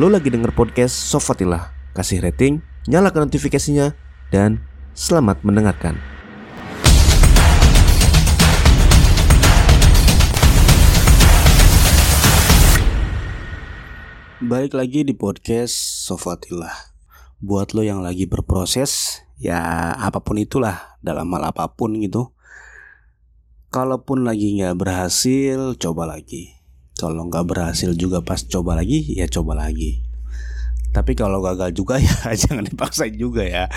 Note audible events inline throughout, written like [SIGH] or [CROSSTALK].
lo lagi denger podcast Sofatilah. Kasih rating, nyalakan notifikasinya, dan selamat mendengarkan. Balik lagi di podcast Sofatilah. Buat lo yang lagi berproses, ya apa pun itulah, dalam hal apa pun gitu. Kalaupun lagi nggak berhasil, coba lagi kalau nggak berhasil juga pas coba lagi ya coba lagi. Tapi kalau gagal juga [LAUGHS] ya jangan dipaksain juga ya.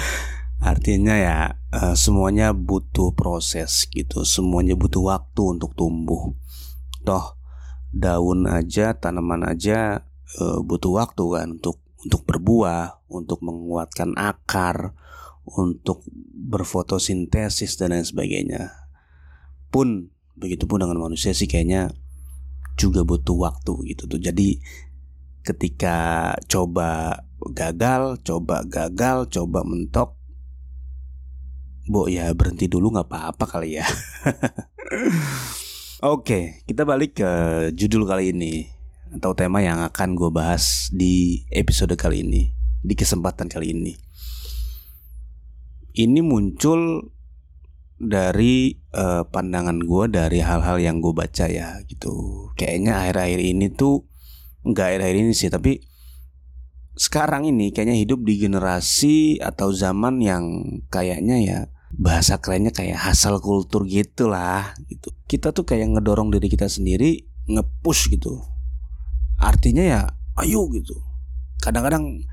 Artinya ya uh, semuanya butuh proses gitu. Semuanya butuh waktu untuk tumbuh. Toh daun aja tanaman aja uh, butuh waktu kan untuk untuk berbuah untuk menguatkan akar untuk berfotosintesis dan lain sebagainya. Pun begitupun dengan manusia sih kayaknya juga butuh waktu gitu tuh. Jadi ketika coba gagal, coba gagal, coba mentok, Bo ya berhenti dulu nggak apa-apa kali ya. [LAUGHS] Oke, kita balik ke judul kali ini atau tema yang akan gue bahas di episode kali ini, di kesempatan kali ini. Ini muncul dari uh, pandangan gue dari hal-hal yang gue baca ya gitu. Kayaknya akhir-akhir ini tuh nggak akhir-akhir ini sih tapi sekarang ini kayaknya hidup di generasi atau zaman yang kayaknya ya bahasa kerennya kayak hasil kultur gitulah gitu. Kita tuh kayak ngedorong diri kita sendiri ngepush gitu. Artinya ya ayo gitu. Kadang-kadang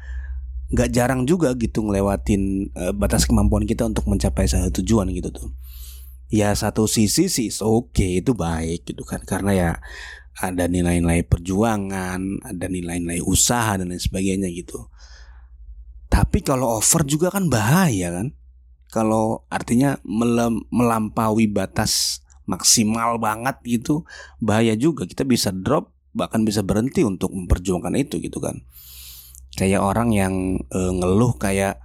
nggak jarang juga gitu ngelewatin uh, batas kemampuan kita untuk mencapai satu tujuan gitu tuh. Ya satu sisi sih oke okay, itu baik gitu kan karena ya ada nilai-nilai perjuangan, ada nilai-nilai usaha dan lain sebagainya gitu. Tapi kalau over juga kan bahaya kan. Kalau artinya melampaui batas maksimal banget gitu bahaya juga kita bisa drop bahkan bisa berhenti untuk memperjuangkan itu gitu kan kayak orang yang uh, ngeluh kayak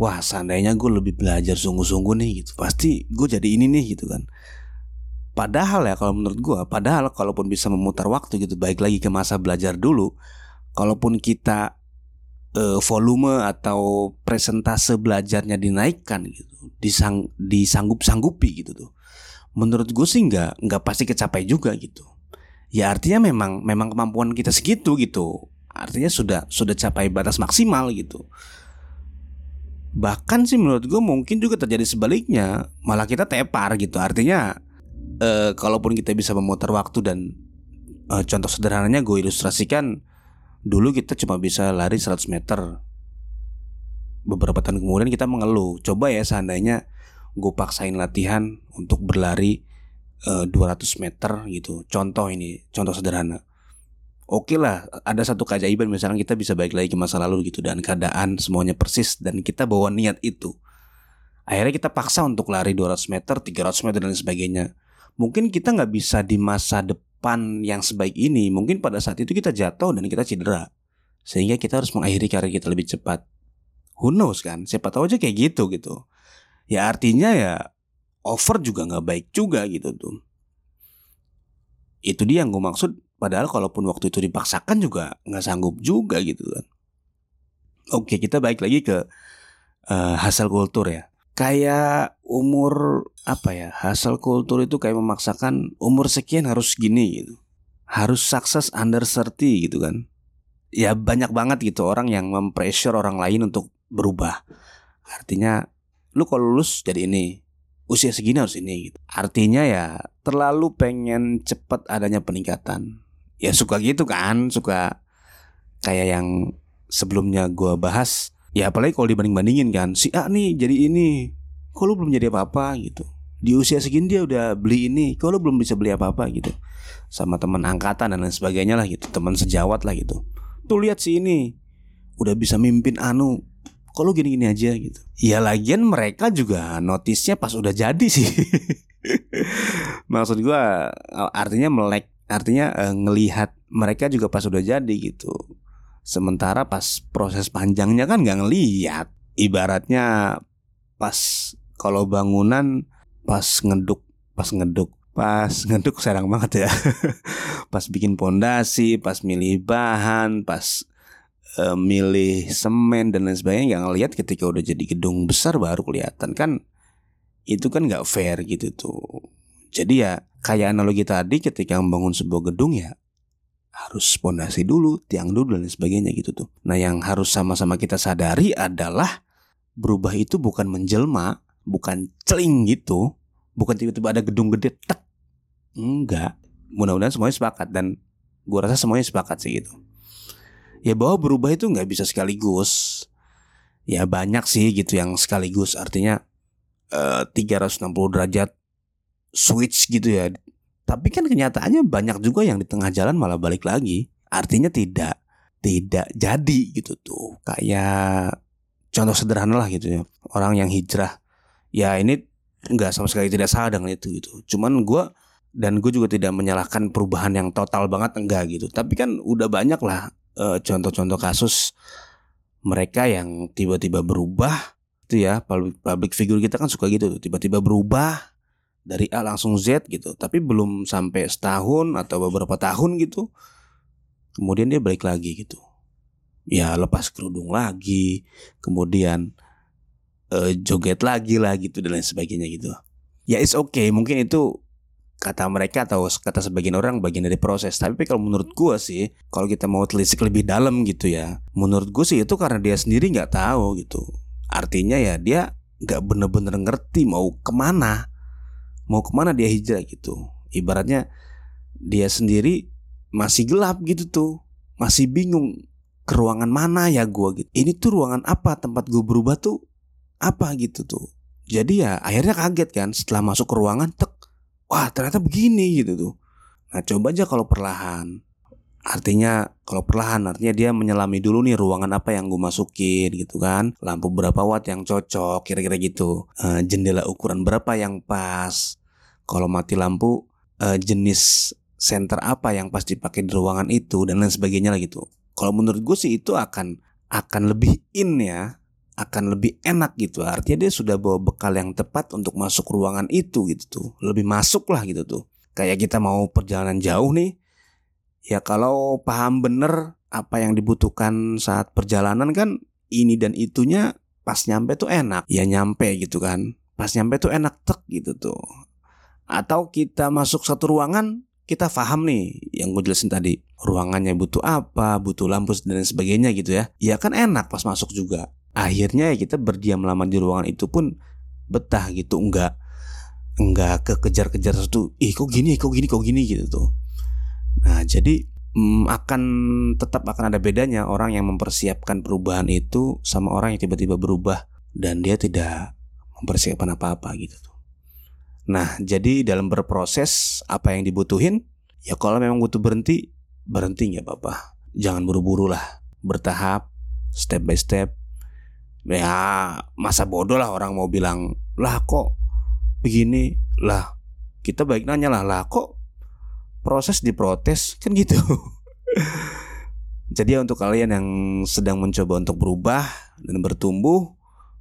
wah seandainya gue lebih belajar sungguh-sungguh nih gitu. Pasti gue jadi ini nih gitu kan. Padahal ya kalau menurut gue padahal kalaupun bisa memutar waktu gitu baik lagi ke masa belajar dulu kalaupun kita uh, volume atau presentase belajarnya dinaikkan gitu disang disanggup sanggupi gitu tuh menurut gue sih nggak nggak pasti kecapai juga gitu. Ya artinya memang memang kemampuan kita segitu gitu artinya sudah sudah capai batas maksimal gitu. Bahkan sih menurut gue mungkin juga terjadi sebaliknya. Malah kita tepar gitu. Artinya eh, kalaupun kita bisa memutar waktu dan eh, contoh sederhananya gue ilustrasikan dulu kita cuma bisa lari 100 meter. Beberapa tahun kemudian kita mengeluh. Coba ya seandainya gue paksain latihan untuk berlari eh, 200 meter gitu. Contoh ini contoh sederhana oke okay lah ada satu keajaiban misalnya kita bisa balik lagi ke masa lalu gitu dan keadaan semuanya persis dan kita bawa niat itu. Akhirnya kita paksa untuk lari 200 meter 300 meter dan sebagainya. Mungkin kita nggak bisa di masa depan yang sebaik ini mungkin pada saat itu kita jatuh dan kita cedera. Sehingga kita harus mengakhiri karir kita lebih cepat. Who knows kan? Siapa tahu aja kayak gitu gitu. Ya artinya ya over juga nggak baik juga gitu tuh. Itu dia yang gue maksud Padahal kalaupun waktu itu dipaksakan juga nggak sanggup juga gitu kan. Oke kita balik lagi ke uh, hasil kultur ya. Kayak umur apa ya hasil kultur itu kayak memaksakan umur sekian harus gini gitu. Harus sukses under 30 gitu kan. Ya banyak banget gitu orang yang mempressure orang lain untuk berubah. Artinya lu kalau lulus jadi ini, usia segini harus ini gitu. Artinya ya terlalu pengen cepat adanya peningkatan ya suka gitu kan. Suka kayak yang sebelumnya gue bahas. Ya apalagi kalau dibanding bandingin kan. Si A nih jadi ini. Kok lu belum jadi apa apa gitu. Di usia segini dia udah beli ini. Kok lu belum bisa beli apa apa gitu. Sama teman angkatan dan lain sebagainya lah gitu. Teman sejawat lah gitu. Tuh lihat si ini. Udah bisa mimpin anu. Kok lu gini-gini aja gitu. Ya lagian mereka juga notisnya pas udah jadi sih. [LAUGHS] Maksud gue artinya melek artinya e, ngelihat mereka juga pas udah jadi gitu. Sementara pas proses panjangnya kan nggak ngelihat. Ibaratnya pas kalau bangunan pas ngeduk pas ngeduk Pas [LAUGHS] ngeduk serang banget ya. [LAUGHS] Pas bikin pondasi Pas milih bahan Pas uh, milih semen dan lain sebagainya Gak ngeliat ketika udah jadi gedung besar baru kelihatan. Kan itu kan gak fair gitu tuh. Jadi ya kayak analogi tadi ketika membangun sebuah gedung ya harus pondasi dulu, tiang dulu dan sebagainya gitu tuh. Nah, yang harus sama-sama kita sadari adalah berubah itu bukan menjelma, bukan celing gitu, bukan tiba-tiba ada gedung gede tek. Enggak. Mudah-mudahan semuanya sepakat dan gua rasa semuanya sepakat sih gitu. Ya bahwa berubah itu nggak bisa sekaligus. Ya banyak sih gitu yang sekaligus artinya uh, eh, 360 derajat switch gitu ya tapi kan kenyataannya banyak juga yang di tengah jalan malah balik lagi. Artinya tidak tidak jadi gitu tuh. Kayak contoh sederhana lah gitu ya. Orang yang hijrah. Ya ini nggak sama sekali tidak salah dengan itu gitu. Cuman gue dan gue juga tidak menyalahkan perubahan yang total banget enggak gitu. Tapi kan udah banyak lah eh, contoh-contoh kasus mereka yang tiba-tiba berubah itu ya public, public figure kita kan suka gitu tiba-tiba berubah dari A langsung Z gitu. Tapi belum sampai setahun atau beberapa tahun gitu kemudian dia balik lagi gitu. Ya lepas kerudung lagi kemudian uh, joget lagi lah gitu dan lain sebagainya gitu. Ya it's okay. Mungkin itu kata mereka atau kata sebagian orang bagian dari proses. Tapi kalau menurut gue sih kalau kita mau telisik lebih dalam gitu ya menurut gue sih itu karena dia sendiri nggak tahu gitu. Artinya ya dia nggak bener-bener ngerti mau ke mana mau ke mana dia hijrah gitu. Ibaratnya dia sendiri masih gelap gitu tuh. Masih bingung ke ruangan mana ya gue gitu. Ini tuh ruangan apa? Tempat gue berubah tuh apa? Gitu tuh. Jadi ya akhirnya kaget kan setelah masuk ke ruangan tek wah ternyata begini gitu tuh. Nah coba aja kalau perlahan. Artinya kalau perlahan artinya dia menyelami dulu nih ruangan apa yang gue masukin gitu kan. Lampu berapa watt yang cocok kira-kira gitu. E, Jendela ukuran berapa yang pas kalau mati lampu uh, jenis center apa yang pasti dipakai di ruangan itu dan lain sebagainya lah gitu. Kalau menurut gue sih itu akan akan lebih in ya, akan lebih enak gitu. Artinya dia sudah bawa bekal yang tepat untuk masuk ruangan itu gitu tuh. Lebih masuk lah gitu tuh. Kayak kita mau perjalanan jauh nih, ya kalau paham bener apa yang dibutuhkan saat perjalanan kan ini dan itunya pas nyampe tuh enak. Ya nyampe gitu kan. Pas nyampe tuh enak tek gitu tuh atau kita masuk satu ruangan kita paham nih yang gue jelasin tadi. Ruangannya butuh apa butuh lampu dan sebagainya gitu ya. Ya kan enak pas masuk juga. Akhirnya ya kita berdiam lama di ruangan itu pun betah gitu. Enggak enggak kekejar-kejar satu ih kok gini kok gini kok gini? gitu tuh. Nah jadi hmm, akan tetap akan ada bedanya orang yang mempersiapkan perubahan itu sama orang yang tiba-tiba berubah dan dia tidak mempersiapkan apa-apa gitu tuh Nah, jadi dalam berproses apa yang dibutuhin, ya kalau memang butuh berhenti, berhenti nggak apa-apa. Jangan buru-buru lah, bertahap, step by step. Ya, masa bodoh lah orang mau bilang, lah kok begini, lah kita baik nanya lah, lah kok proses diprotes kan gitu. [LAUGHS] Jadi untuk kalian yang sedang mencoba untuk berubah dan bertumbuh,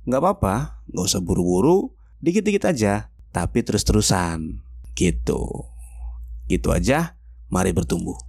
nggak apa-apa, nggak usah buru-buru, dikit-dikit aja tapi terus-terusan gitu. Gitu aja, mari bertumbuh.